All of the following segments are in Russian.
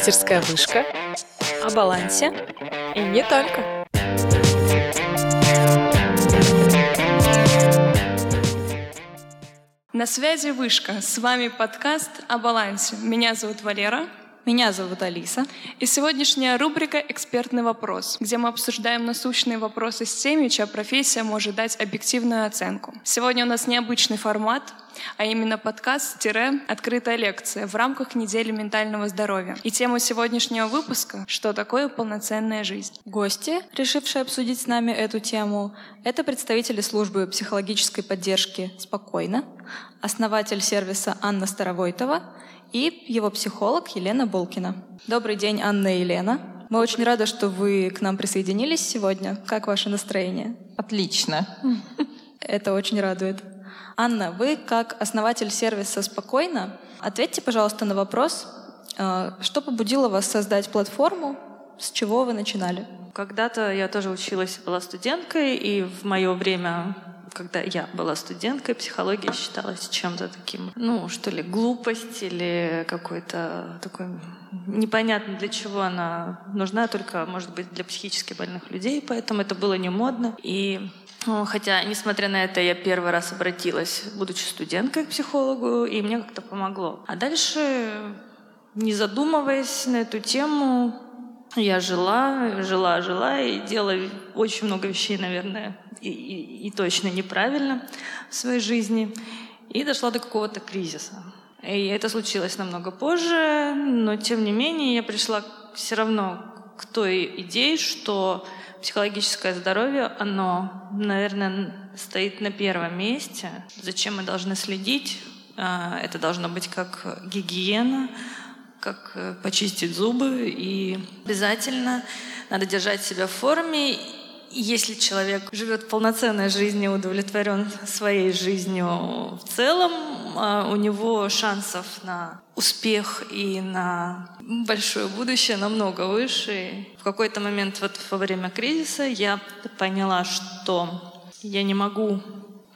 Питерская вышка, о балансе и не только. На связи Вышка. С вами подкаст о балансе. Меня зовут Валера. Меня зовут Алиса. И сегодняшняя рубрика «Экспертный вопрос», где мы обсуждаем насущные вопросы с теми, чья профессия может дать объективную оценку. Сегодня у нас необычный формат, а именно подкаст-открытая лекция в рамках недели ментального здоровья. И тема сегодняшнего выпуска — «Что такое полноценная жизнь?». Гости, решившие обсудить с нами эту тему, это представители службы психологической поддержки «Спокойно», основатель сервиса Анна Старовойтова и его психолог Елена Булкина. Добрый день, Анна и Елена. Мы очень рады, что вы к нам присоединились сегодня. Как ваше настроение? Отлично. Это очень радует. Анна, вы как основатель сервиса «Спокойно», ответьте, пожалуйста, на вопрос, э, что побудило вас создать платформу, с чего вы начинали? Когда-то я тоже училась, была студенткой, и в мое время когда я была студенткой, психология считалась чем-то таким, ну, что ли, глупость или какой-то такой непонятно для чего она нужна, только, может быть, для психически больных людей, поэтому это было не модно. И ну, Хотя, несмотря на это, я первый раз обратилась, будучи студенткой, к психологу, и мне как-то помогло. А дальше, не задумываясь на эту тему, я жила, жила, жила и делала очень много вещей, наверное, и, и, и точно неправильно в своей жизни. И дошла до какого-то кризиса. И это случилось намного позже, но тем не менее я пришла все равно к той идее, что психологическое здоровье, оно, наверное, стоит на первом месте. Зачем мы должны следить? А, это должно быть как гигиена, как э, почистить зубы, и обязательно надо держать себя в форме. Если человек живет полноценной жизнью, удовлетворен своей жизнью в целом, а, у него шансов на успех и на большое будущее намного выше. В какой-то момент вот во время кризиса я поняла, что я не могу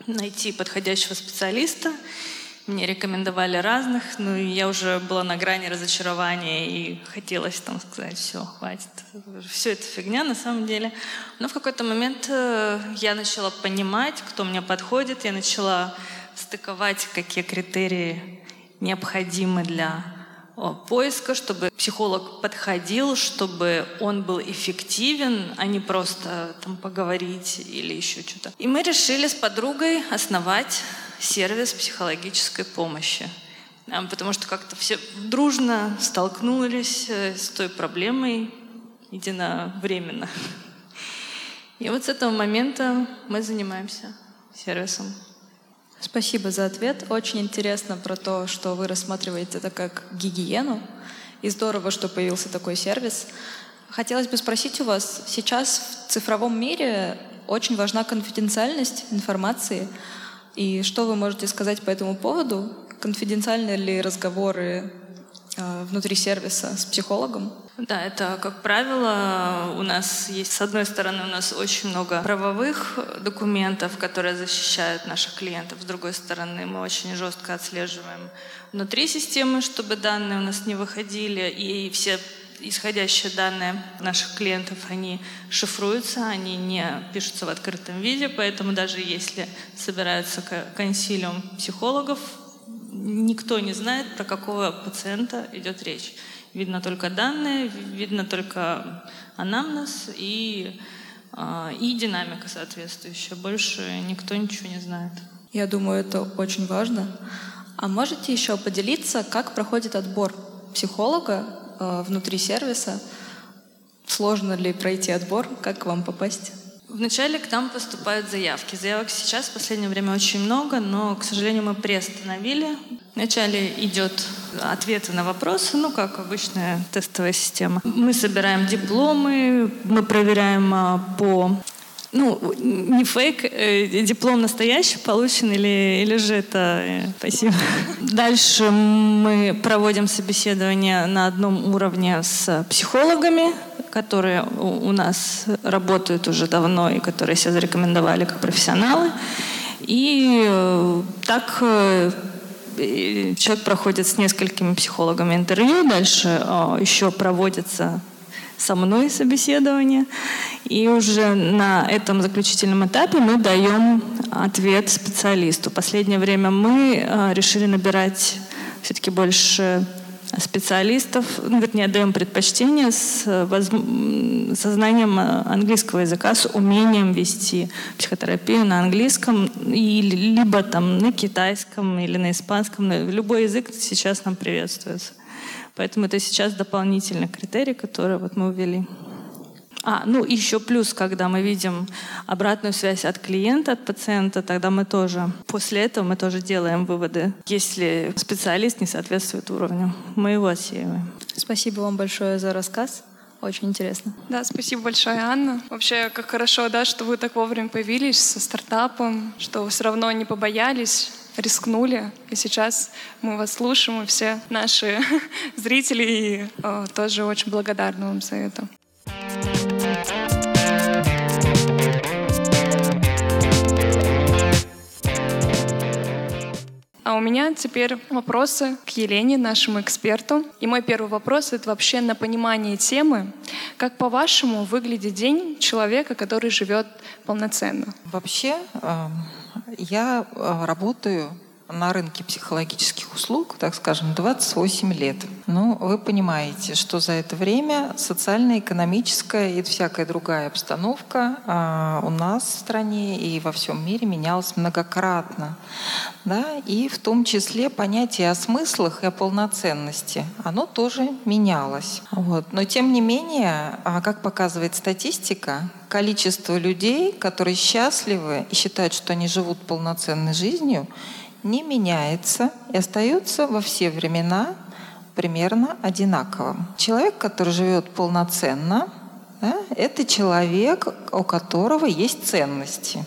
найти подходящего специалиста, мне рекомендовали разных, ну я уже была на грани разочарования и хотелось там сказать, все, хватит, все это фигня на самом деле. Но в какой-то момент э, я начала понимать, кто мне подходит, я начала стыковать, какие критерии необходимы для поиска, чтобы психолог подходил, чтобы он был эффективен, а не просто там поговорить или еще что-то. И мы решили с подругой основать сервис психологической помощи. А, потому что как-то все дружно столкнулись э, с той проблемой единовременно. И вот с этого момента мы занимаемся сервисом. Спасибо за ответ. Очень интересно про то, что вы рассматриваете это как гигиену. И здорово, что появился такой сервис. Хотелось бы спросить у вас, сейчас в цифровом мире очень важна конфиденциальность информации. И что вы можете сказать по этому поводу? Конфиденциальны ли разговоры э, внутри сервиса с психологом? Да, это, как правило, у нас есть, с одной стороны, у нас очень много правовых документов, которые защищают наших клиентов, с другой стороны, мы очень жестко отслеживаем внутри системы, чтобы данные у нас не выходили, и все исходящие данные наших клиентов, они шифруются, они не пишутся в открытом виде, поэтому даже если собирается консилиум психологов, никто не знает, про какого пациента идет речь. Видно только данные, видно только анамнез и, а, и динамика соответствующая. Больше никто ничего не знает. Я думаю, это очень важно. А можете еще поделиться, как проходит отбор психолога Э, внутри сервиса. Сложно ли пройти отбор? Как к вам попасть? Вначале к нам поступают заявки. Заявок сейчас в последнее время очень много, но, к сожалению, мы приостановили. Вначале идет ответы на вопросы, ну, как обычная тестовая система. Мы собираем дипломы, мы проверяем а, по ну, не фейк, э, диплом настоящий получен или, или же это... Э, спасибо. Дальше мы проводим собеседование на одном уровне с психологами, которые у, нас работают уже давно и которые себя зарекомендовали как профессионалы. И э, так э, человек проходит с несколькими психологами интервью, дальше э, еще проводится со мной собеседование. И уже на этом заключительном этапе мы даем ответ специалисту. Последнее время мы решили набирать все-таки больше специалистов, ну, вернее, даем предпочтение с, воз... со знанием английского языка, с умением вести психотерапию на английском, и, либо там на китайском или на испанском. Любой язык сейчас нам приветствуется. Поэтому это сейчас дополнительный критерий, который вот мы ввели. А, ну еще плюс, когда мы видим обратную связь от клиента, от пациента, тогда мы тоже, после этого мы тоже делаем выводы. Если специалист не соответствует уровню, мы его отсеиваем. Спасибо вам большое за рассказ. Очень интересно. Да, спасибо большое, Анна. Вообще, как хорошо, да, что вы так вовремя появились со стартапом, что вы все равно не побоялись рискнули, и сейчас мы вас слушаем, и все наши зрители и, о, тоже очень благодарны вам за это. А у меня теперь вопросы к Елене, нашему эксперту. И мой первый вопрос — это вообще на понимание темы. Как, по-вашему, выглядит день человека, который живет полноценно? Вообще, эм, я э, работаю на рынке психологических услуг, так скажем, 28 лет. Ну, вы понимаете, что за это время социально-экономическая и всякая другая обстановка а, у нас в стране и во всем мире менялась многократно. Да? И в том числе понятие о смыслах и о полноценности, оно тоже менялось. Вот. Но тем не менее, а, как показывает статистика, количество людей, которые счастливы и считают, что они живут полноценной жизнью, не меняется и остается во все времена примерно одинаковым. Человек, который живет полноценно, да, это человек, у которого есть ценности.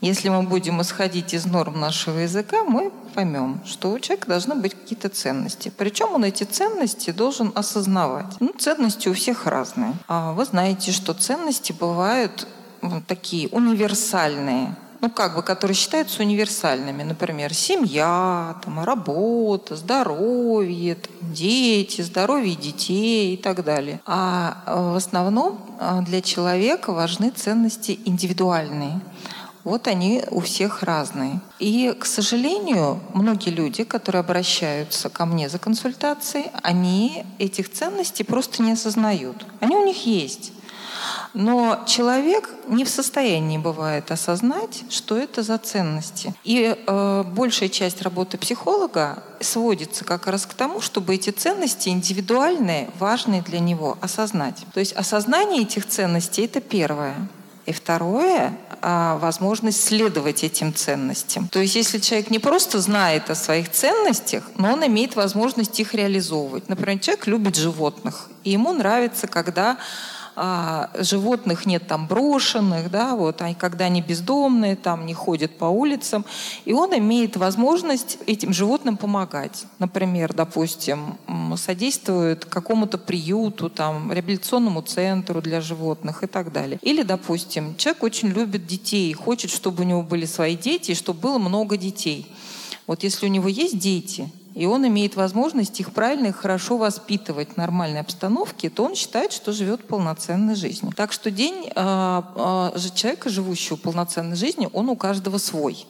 Если мы будем исходить из норм нашего языка, мы поймем, что у человека должны быть какие-то ценности. Причем он эти ценности должен осознавать. Ну, ценности у всех разные. А вы знаете, что ценности бывают такие универсальные ну, как бы, которые считаются универсальными. Например, семья, там, работа, здоровье, там, дети, здоровье детей и так далее. А э, в основном э, для человека важны ценности индивидуальные. Вот они у всех разные. И, к сожалению, многие люди, которые обращаются ко мне за консультацией, они этих ценностей просто не осознают. Они у них есть. Но человек не в состоянии бывает осознать, что это за ценности. И э, большая часть работы психолога сводится как раз к тому, чтобы эти ценности индивидуальные, важные для него, осознать. То есть осознание этих ценностей — это первое. И второе а, возможность следовать этим ценностям. То есть если человек не просто знает о своих ценностях, но он имеет возможность их реализовывать. Например, человек любит животных, и ему нравится, когда а, животных нет там брошенных, да, вот, а когда они бездомные, там не ходят по улицам, и он имеет возможность этим животным помогать. Например, допустим, содействует какому-то приюту, там, реабилитационному центру для животных и так далее. Или, допустим, человек очень любит детей, хочет, чтобы у него были свои дети, и чтобы было много детей. Вот если у него есть дети, и он имеет возможность их правильно и хорошо воспитывать в нормальной обстановке, то он считает, что живет полноценной жизнью. Так что день э, э, человека, живущего полноценной жизнью, он у каждого свой.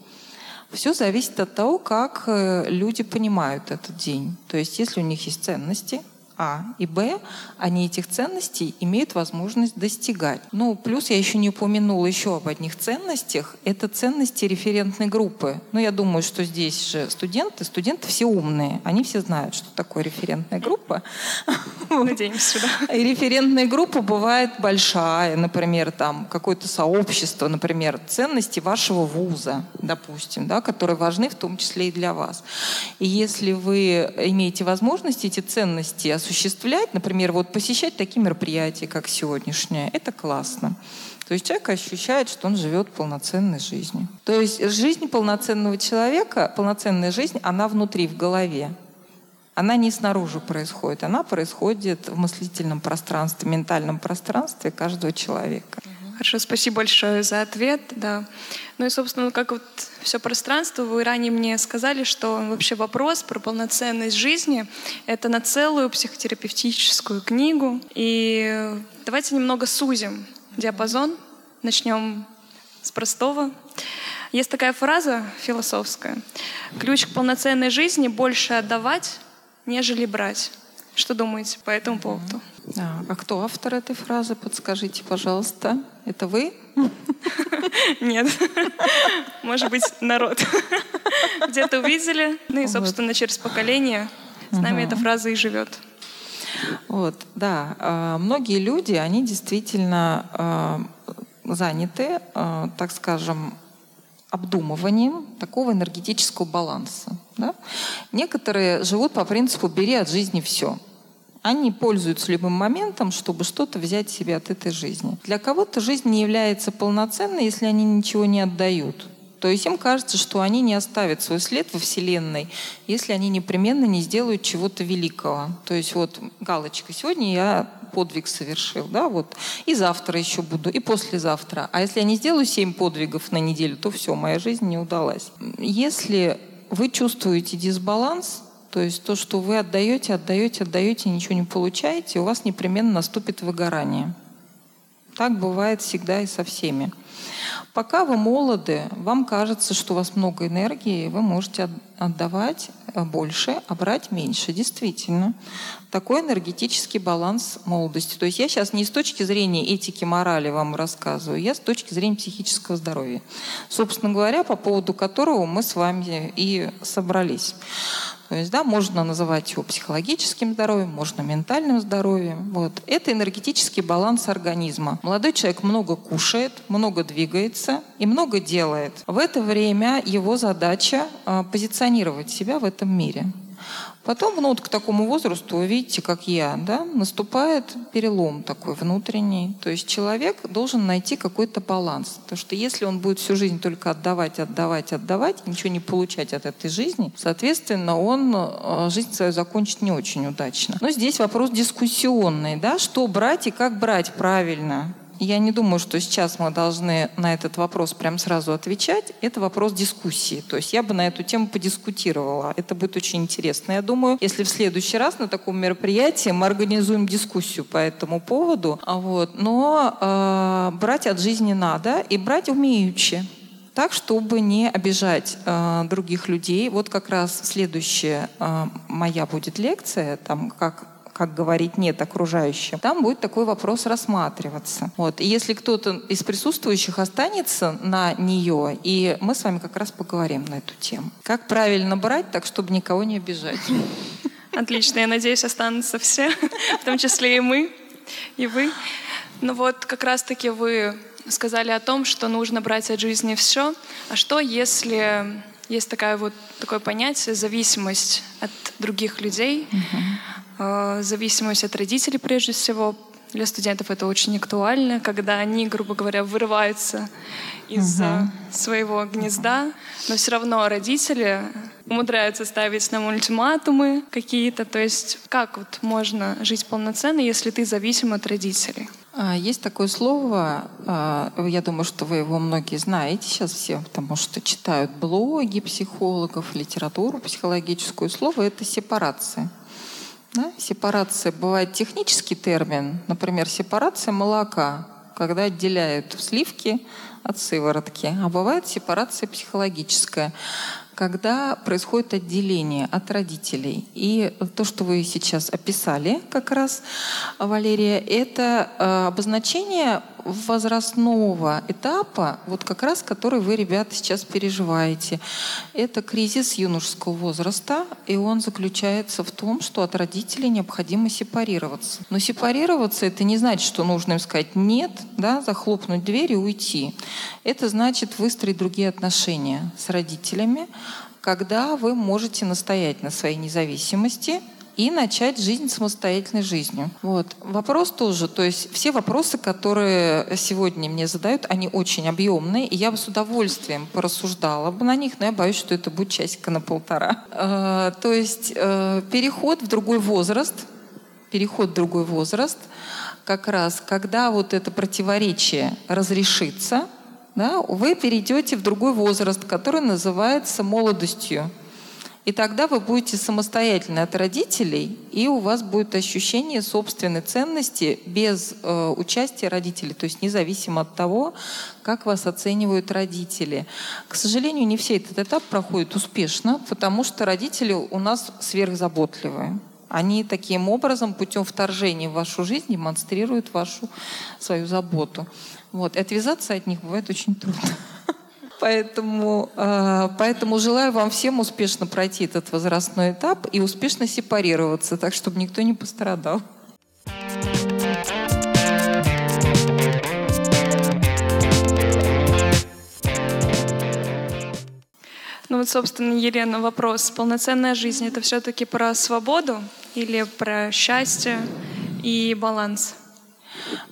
Все зависит от того, как э, люди понимают этот день. То есть, если у них есть ценности, а и Б, они этих ценностей имеют возможность достигать. Ну, плюс я еще не упомянула еще об одних ценностях. Это ценности референтной группы. Ну, я думаю, что здесь же студенты, студенты все умные. Они все знают, что такое референтная группа. Надеемся, да. И референтная группа бывает большая, например, там какое-то сообщество, например, ценности вашего вуза, допустим, да, которые важны в том числе и для вас. И если вы имеете возможность эти ценности осуществлять, осуществлять, например, вот посещать такие мероприятия, как сегодняшнее, это классно. То есть человек ощущает, что он живет полноценной жизнью. То есть жизнь полноценного человека, полноценная жизнь, она внутри, в голове. Она не снаружи происходит, она происходит в мыслительном пространстве, ментальном пространстве каждого человека. Хорошо, спасибо большое за ответ, да. Ну и, собственно, как вот все пространство, вы ранее мне сказали, что вообще вопрос про полноценность жизни — это на целую психотерапевтическую книгу. И давайте немного сузим диапазон, начнем с простого. Есть такая фраза философская. Ключ к полноценной жизни — больше отдавать, нежели брать. Что думаете по этому поводу? А, а кто автор этой фразы? Подскажите, пожалуйста. Это вы? Нет. Может быть, народ. Где-то увидели. Ну и, собственно, через поколение с нами эта фраза и живет. Вот, да. А, многие люди, они действительно а, заняты, а, так скажем, обдумыванием такого энергетического баланса. Да? Некоторые живут по принципу «бери от жизни все». Они пользуются любым моментом, чтобы что-то взять себе от этой жизни. Для кого-то жизнь не является полноценной, если они ничего не отдают. То есть им кажется, что они не оставят свой след во Вселенной, если они непременно не сделают чего-то великого. То есть вот галочка, сегодня я подвиг совершил, да, вот, и завтра еще буду, и послезавтра. А если я не сделаю семь подвигов на неделю, то все, моя жизнь не удалась. Если вы чувствуете дисбаланс, то есть то, что вы отдаете, отдаете, отдаете, ничего не получаете, у вас непременно наступит выгорание. Так бывает всегда и со всеми. Пока вы молоды, вам кажется, что у вас много энергии, вы можете отдавать э, больше, а брать меньше. Действительно. Такой энергетический баланс молодости. То есть я сейчас не с точки зрения этики, морали вам рассказываю, я с точки зрения психического здоровья. Собственно говоря, по поводу которого мы с вами и собрались. То есть, да, можно называть его психологическим здоровьем, можно ментальным здоровьем. Вот. Это энергетический баланс организма. Молодой человек много кушает, много двигается и много делает. В это время его задача а, позиционировать себя в этом мире. Потом, ну, вот к такому возрасту, видите, как я, да, наступает перелом такой внутренний. То есть человек должен найти какой-то баланс. Потому что если он будет всю жизнь только отдавать, отдавать, отдавать, ничего не получать от этой жизни, соответственно, он э, жизнь свою закончит не очень удачно. Но здесь вопрос дискуссионный, да, что брать и как брать правильно. Я не думаю, что сейчас мы должны на этот вопрос прям сразу отвечать. Это вопрос дискуссии. То есть я бы на эту тему подискутировала. Это будет очень интересно, я думаю. Если в следующий раз на таком мероприятии мы организуем дискуссию по этому поводу. А вот. Но э, брать от жизни надо и брать умеючи так, чтобы не обижать э, других людей. Вот как раз следующая э, моя будет лекция, там как как говорить нет окружающим, там будет такой вопрос рассматриваться. Вот. И если кто-то из присутствующих останется на нее, и мы с вами как раз поговорим на эту тему. Как правильно брать, так чтобы никого не обижать. Отлично, я надеюсь, останутся все, в том числе и мы, и вы. Ну вот как раз-таки вы сказали о том, что нужно брать от жизни все. А что, если есть такая вот, такое понятие зависимость от других людей? Uh-huh. Э, зависимость от родителей прежде всего. Для студентов это очень актуально, когда они, грубо говоря, вырываются из угу. своего гнезда, но все равно родители умудряются ставить нам ультиматумы какие-то. То есть как вот можно жить полноценно, если ты зависим от родителей? А, есть такое слово, а, я думаю, что вы его многие знаете сейчас все, потому что читают блоги психологов, литературу психологическую. Слово — это сепарация. Да? Сепарация бывает технический термин, например, сепарация молока, когда отделяют сливки от сыворотки, а бывает сепарация психологическая, когда происходит отделение от родителей. И то, что вы сейчас описали как раз, Валерия, это э, обозначение возрастного этапа, вот как раз который вы, ребята, сейчас переживаете. Это кризис юношеского возраста, и он заключается в том, что от родителей необходимо сепарироваться. Но сепарироваться это не значит, что нужно им сказать нет, да, захлопнуть дверь и уйти. Это значит выстроить другие отношения с родителями, когда вы можете настоять на своей независимости, и начать жизнь самостоятельной жизнью. Вот. Вопрос тоже, то есть все вопросы, которые сегодня мне задают, они очень объемные, и я бы с удовольствием порассуждала бы на них, но я боюсь, что это будет часика на полтора. Э, то есть э, переход в другой возраст, переход в другой возраст, как раз, когда вот это противоречие разрешится, да, вы перейдете в другой возраст, который называется молодостью. И тогда вы будете самостоятельны от родителей, и у вас будет ощущение собственной ценности без э, участия родителей, то есть независимо от того, как вас оценивают родители. К сожалению, не все этот этап проходит успешно, потому что родители у нас сверхзаботливые. Они таким образом, путем вторжения в вашу жизнь, демонстрируют вашу свою заботу. Вот. И отвязаться от них бывает очень трудно. Поэтому, э, поэтому желаю вам всем успешно пройти этот возрастной этап и успешно сепарироваться, так чтобы никто не пострадал. Ну вот, собственно, Елена, вопрос. Полноценная жизнь — это все-таки про свободу или про счастье и баланс?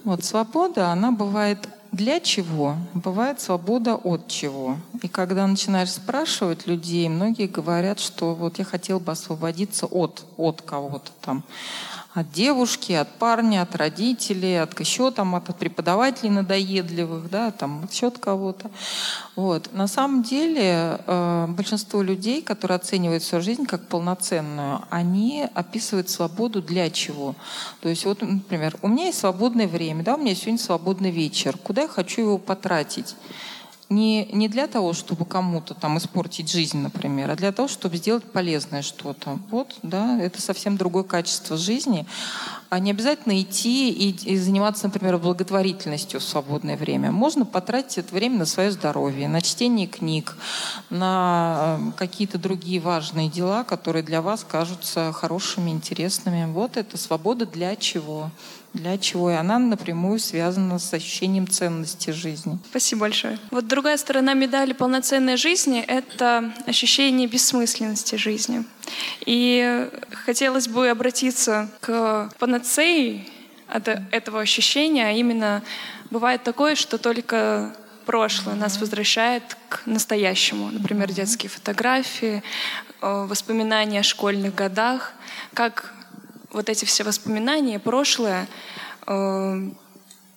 Вот свобода, она бывает для чего? Бывает свобода от чего. И когда начинаешь спрашивать людей, многие говорят, что вот я хотел бы освободиться от, от кого-то там от девушки, от парня, от родителей, от еще там, от преподавателей надоедливых, да, там от кого-то. Вот. На самом деле э, большинство людей, которые оценивают свою жизнь как полноценную, они описывают свободу для чего. То есть вот, например, у меня есть свободное время, да, у меня сегодня свободный вечер. Куда я хочу его потратить? Не, не для того, чтобы кому-то там испортить жизнь, например, а для того, чтобы сделать полезное что-то. Вот, да, это совсем другое качество жизни. А не обязательно идти и, и заниматься, например, благотворительностью в свободное время. Можно потратить это время на свое здоровье, на чтение книг, на э, какие-то другие важные дела, которые для вас кажутся хорошими, интересными. Вот это свобода для чего? Для чего, и она напрямую связана с ощущением ценности жизни. Спасибо большое. Вот другая сторона медали полноценной жизни — это ощущение бессмысленности жизни. И хотелось бы обратиться к панацеи от этого ощущения, а именно бывает такое, что только прошлое нас возвращает к настоящему. Например, детские фотографии, э, воспоминания о школьных годах. Как вот эти все воспоминания, прошлое, э,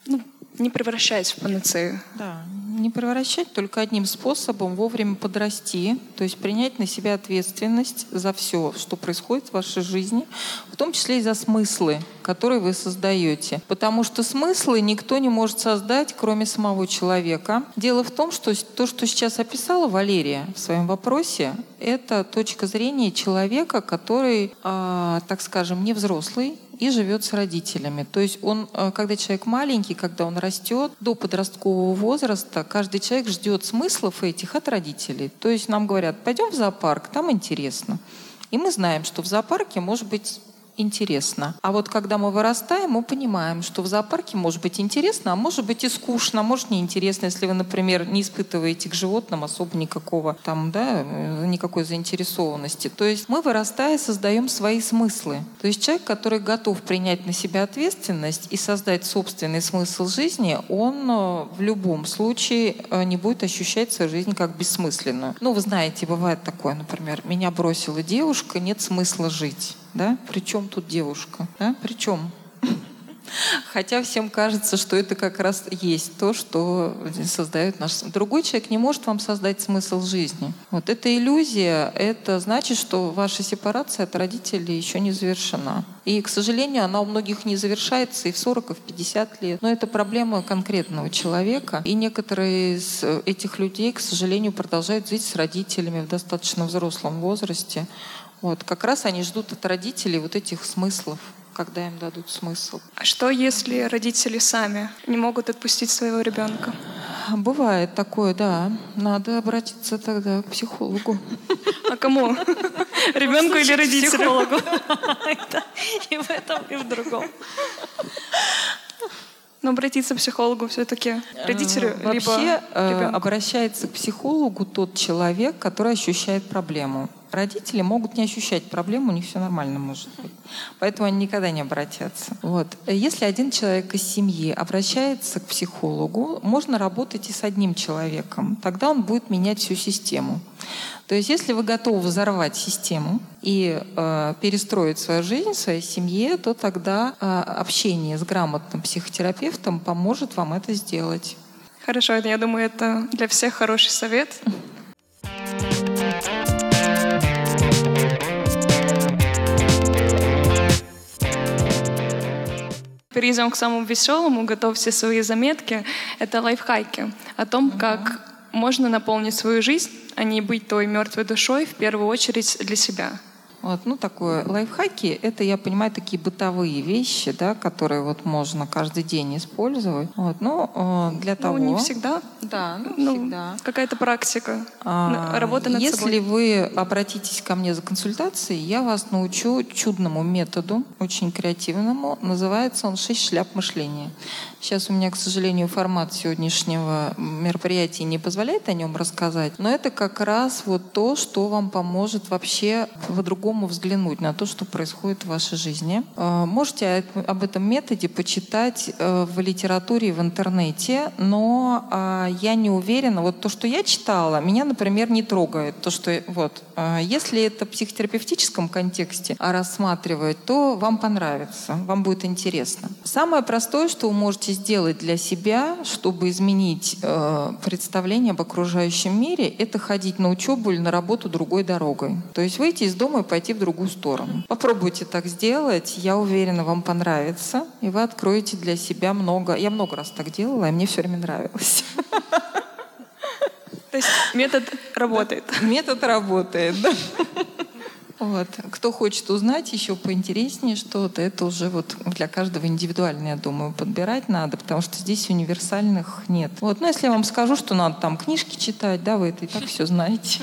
ну, не превращаясь в панацею. Да, не превращать только одним способом вовремя подрасти, то есть принять на себя ответственность за все, что происходит в вашей жизни, в том числе и за смыслы, которые вы создаете. Потому что смыслы никто не может создать, кроме самого человека. Дело в том, что то, что сейчас описала Валерия в своем вопросе, это точка зрения человека, который, э, так скажем, не взрослый, и живет с родителями. То есть он, э, когда человек маленький, когда он растет до подросткового возраста, каждый человек ждет смыслов этих от родителей. То есть нам говорят, пойдем в зоопарк, там интересно. И мы знаем, что в зоопарке может быть интересно. А вот когда мы вырастаем, мы понимаем, что в зоопарке может быть интересно, а может быть и скучно, а может неинтересно, если вы, например, не испытываете к животным особо никакого там, да, э, никакой заинтересованности. То есть мы, вырастая, создаем свои смыслы. То есть человек, который готов принять на себя ответственность и создать собственный смысл жизни, он э, в любом случае э, не будет ощущать свою жизнь как бессмысленную. Ну, вы знаете, бывает такое, например, меня бросила девушка, нет смысла жить да? Причем тут девушка, да? Причем? Хотя всем кажется, что это как раз есть то, что создает наш... Другой человек не может вам создать смысл жизни. Вот эта иллюзия, это значит, что ваша сепарация от родителей еще не завершена. И, к сожалению, она у многих не завершается и в 40, и в 50 лет. Но это проблема конкретного человека. И некоторые из этих людей, к сожалению, продолжают жить с родителями в достаточно взрослом возрасте. Вот, как раз они ждут от родителей вот этих смыслов, когда им дадут смысл. А что, если родители сами не могут отпустить своего ребенка? Бывает такое, да. Надо обратиться тогда к психологу. А кому? Ребенку или родителю? Психологу. И в этом, и в другом. Но обратиться к психологу все-таки родителю, Вообще либо э, ребенку. обращается к психологу тот человек, который ощущает проблему. Родители могут не ощущать проблему, у них все нормально может быть. Поэтому они никогда не обратятся. Вот. Если один человек из семьи обращается к психологу, можно работать и с одним человеком. Тогда он будет менять всю систему. То есть если вы готовы взорвать систему и э, перестроить свою жизнь в своей семье, то тогда э, общение с грамотным психотерапевтом поможет вам это сделать. Хорошо, я думаю, это для всех хороший совет. Перейдем к самому веселому. Готовьте свои заметки. Это лайфхаки о том, как можно наполнить свою жизнь, а не быть той мертвой душой в первую очередь для себя. Вот, ну, такое лайфхаки — это, я понимаю, такие бытовые вещи, да, которые вот можно каждый день использовать. Вот, но э, для того... Ну, не всегда. Да, ну, Ну, всегда. какая-то практика. А, Работа над Если собой. вы обратитесь ко мне за консультацией, я вас научу чудному методу, очень креативному. Называется он «Шесть шляп мышления». Сейчас у меня, к сожалению, формат сегодняшнего мероприятия не позволяет о нем рассказать, но это как раз вот то, что вам поможет вообще по-другому взглянуть на то, что происходит в вашей жизни. Э, Можете об этом методе почитать э, в литературе и в интернете, но а, я не уверена. Вот то, что я читала, меня, например, не трогает. То, что вот, э, если это в психотерапевтическом контексте а рассматривать, то вам понравится, вам будет интересно. Самое простое, что вы можете сделать для себя, чтобы изменить э, представление об окружающем мире, это ходить на учебу или на работу другой дорогой. То есть выйти из дома и пойти в другую сторону. Попробуйте так сделать, я уверена, вам понравится, и вы откроете для себя много. Я много раз так делала, и мне все время нравилось. То есть метод работает. Метод работает, да. Вот. Кто хочет узнать еще поинтереснее что-то, это уже вот для каждого индивидуально, я думаю, подбирать надо, потому что здесь универсальных нет. Вот. Но если я вам скажу, что надо там книжки читать, да, вы это и так все знаете.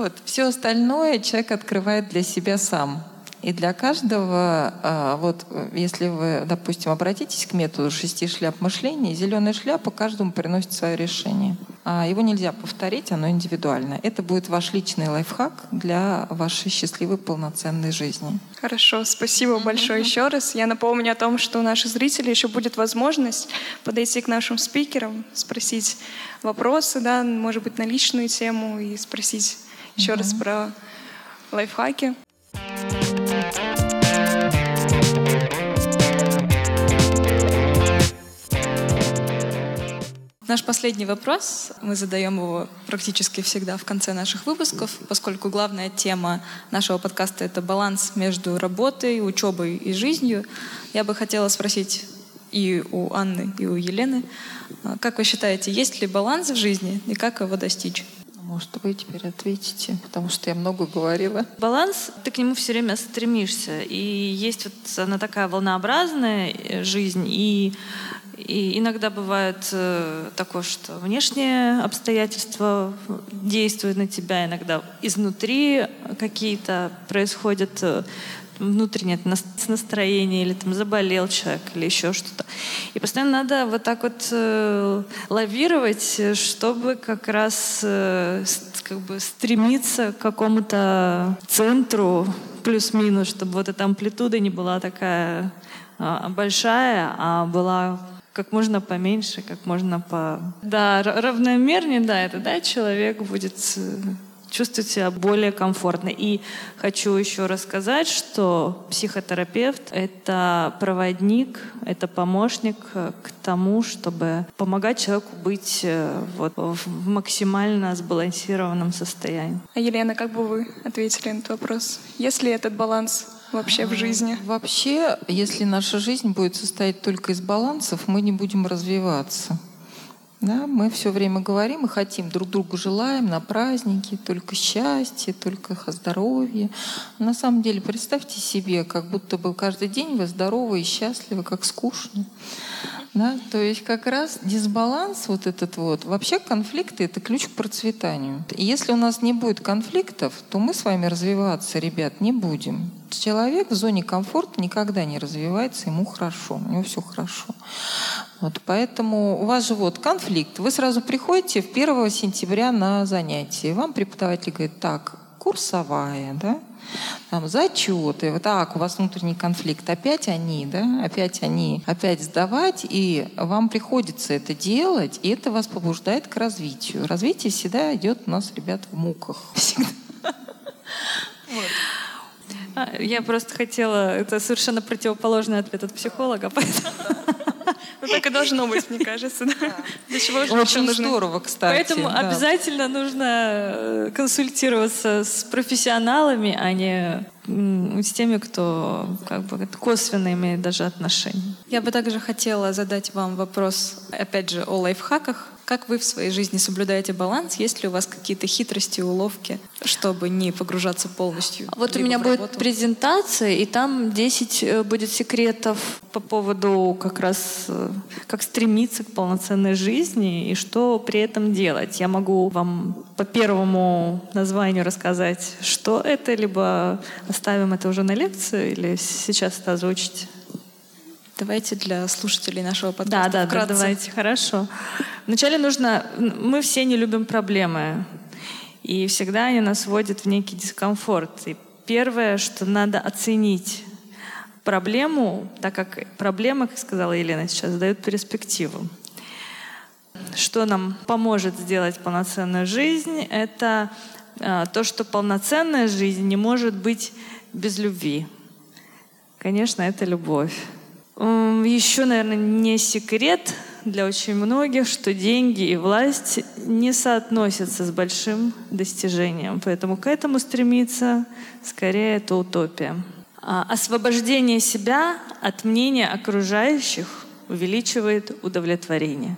Вот. Все остальное человек открывает для себя сам. И для каждого, а, вот если вы, допустим, обратитесь к методу шести шляп мышления, зеленая шляпа каждому приносит свое решение. А его нельзя повторить, оно индивидуально. Это будет ваш личный лайфхак для вашей счастливой полноценной жизни. Хорошо, спасибо большое еще раз. Я напомню о том, что у наших зрителей еще будет возможность подойти к нашим спикерам, спросить вопросы, да, может быть, на личную тему и спросить еще раз про лайфхаки. Наш последний вопрос, мы задаем его практически всегда в конце наших выпусков, поскольку главная тема нашего подкаста — это баланс между работой, учебой и жизнью. Я бы хотела спросить и у Анны, и у Елены, а, как вы считаете, есть ли баланс в жизни и как его достичь? Может, вы теперь ответите, потому что я много говорила. Баланс, ты к нему все время стремишься. И есть вот она такая волнообразная э, жизнь, и, и иногда бывает э, такое, что внешние обстоятельства действуют на тебя, иногда изнутри какие-то происходят э, внутреннее нас- настроение, или там заболел человек, или еще что-то. И постоянно надо вот так вот э, лавировать, э, чтобы как раз э, как бы стремиться к какому-то центру плюс-минус, чтобы вот эта амплитуда не была такая а, большая, а была как можно поменьше, как можно по... Да, равномернее, да, это, да, человек будет э, чувствовать себя более комфортно. И хочу еще рассказать, что психотерапевт — это проводник, это помощник к тому, чтобы помогать человеку быть э, вот, в максимально сбалансированном состоянии. А Елена, как бы вы ответили на этот вопрос? Есть ли этот баланс вообще в жизни? Вообще, если наша жизнь будет состоять только из балансов, мы не будем развиваться. Да, мы все время говорим и хотим, друг другу желаем на праздники, только счастье, только здоровье. На самом деле, представьте себе, как будто бы каждый день вы здоровы и счастливы, как скучно. Да? То есть как раз дисбаланс вот этот вот. Вообще конфликты — это ключ к процветанию. И если у нас не будет конфликтов, то мы с вами развиваться, ребят, не будем. Человек в зоне комфорта никогда не развивается, ему хорошо, у него все хорошо. Вот поэтому у вас же вот конфликт. Вы сразу приходите в 1 сентября на занятие. Вам преподаватель говорит, так, курсовая, да, там зачеты, вот так, у вас внутренний конфликт, опять они, да, опять они, опять сдавать, и вам приходится это делать, и это вас побуждает к развитию. Развитие всегда идет у нас, ребят, в муках. Всегда. А, Я просто хотела, это совершенно противоположный ответ от психолога, поэтому, Ну, так и должно быть, мне кажется. Для чего же вообще Очень нужны? здорово, кстати. поэтому обязательно нужно э, консультироваться с профессионалами, а не с теми, кто как бы косвенно имеет даже отношение. Я бы также хотела задать вам вопрос, опять же, о лайфхаках. Как вы в своей жизни соблюдаете баланс? Есть ли у вас какие-то хитрости, уловки, чтобы не погружаться полностью? Вот у меня будет презентация, и там 10 э, будет секретов по поводу как раз э, как стремиться к полноценной жизни и что при этом делать. Я могу вам по первому названию рассказать, что это, либо оставим это уже на лекцию, или сейчас это озвучить. Давайте для слушателей нашего Да, подкаста да, да, вкратце. давайте, хорошо. Вначале нужно... Мы все не любим проблемы, и всегда они нас вводят в некий дискомфорт. И первое, что надо оценить проблему, так как проблема, как сказала Елена сейчас, дает перспективу. Что нам поможет сделать полноценную жизнь, это э, то, что полноценная жизнь не может быть без любви. Конечно, это любовь. Еще, наверное, не секрет для очень многих, что деньги и власть не соотносятся с большим достижением. Поэтому к этому стремиться скорее это утопия. А Освобождение себя от мнения окружающих увеличивает удовлетворение.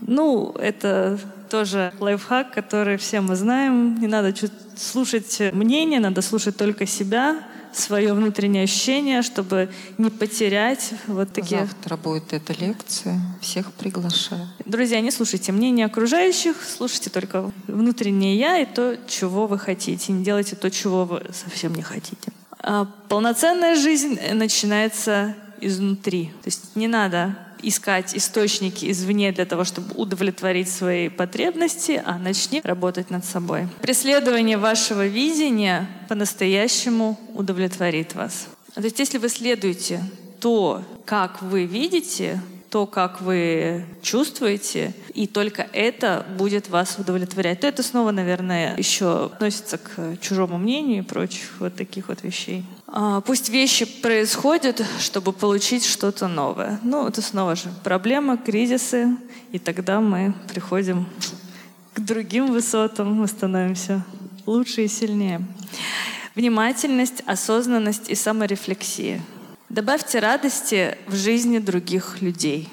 Ну, это тоже лайфхак, который все мы знаем. Не надо слушать мнение, надо слушать только себя, свое внутреннее ощущение, чтобы не потерять вот такие... Завтра будет эта лекция. Всех приглашаю. Друзья, не слушайте мнение окружающих, слушайте только внутреннее я и то, чего вы хотите. Не делайте то, чего вы совсем не хотите. А полноценная жизнь начинается изнутри. То есть не надо искать источники извне для того, чтобы удовлетворить свои потребности, а начни работать над собой. Преследование вашего видения по-настоящему удовлетворит вас. То есть если вы следуете то, как вы видите, то, как вы чувствуете, и только это будет вас удовлетворять. То это снова, наверное, еще относится к чужому мнению и прочих вот таких вот вещей. А, Пусть вещи происходят, чтобы получить что-то новое. Ну, это снова же проблема, кризисы, и тогда мы приходим к другим высотам, мы становимся лучше и сильнее. Внимательность, осознанность и саморефлексия. Добавьте радости в жизни других людей.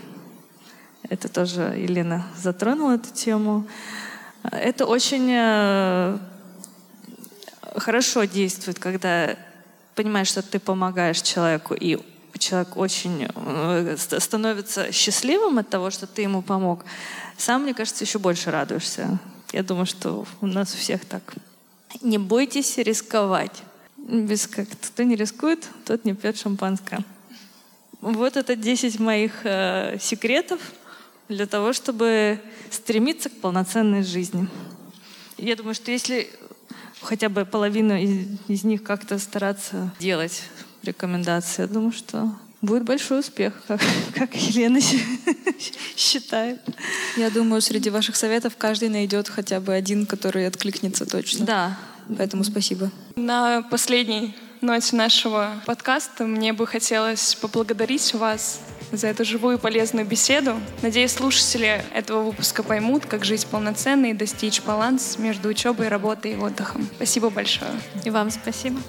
Это тоже Елена затронула эту тему. Это очень э, хорошо действует, когда понимаешь, что ты помогаешь человеку, и человек очень э, ст- становится счастливым от того, что ты ему помог. Сам, мне кажется, еще больше радуешься. Я думаю, что у нас у всех так. Не бойтесь рисковать. Без как кто не рискует, тот не пьет шампанское. Вот это 10 моих э, секретов для того, чтобы стремиться к полноценной жизни. Я думаю, что если хотя бы половину из, из них как-то стараться делать рекомендации, я думаю, что будет большой успех, как, как Елена считает. Я думаю, среди ваших советов каждый найдет хотя бы один, который откликнется точно. Да. Поэтому спасибо. На последней ноте нашего подкаста мне бы хотелось поблагодарить вас за эту живую и полезную беседу. Надеюсь, слушатели этого выпуска поймут, как жить полноценно и достичь баланс между учебой, работой и отдыхом. Спасибо большое. И вам спасибо.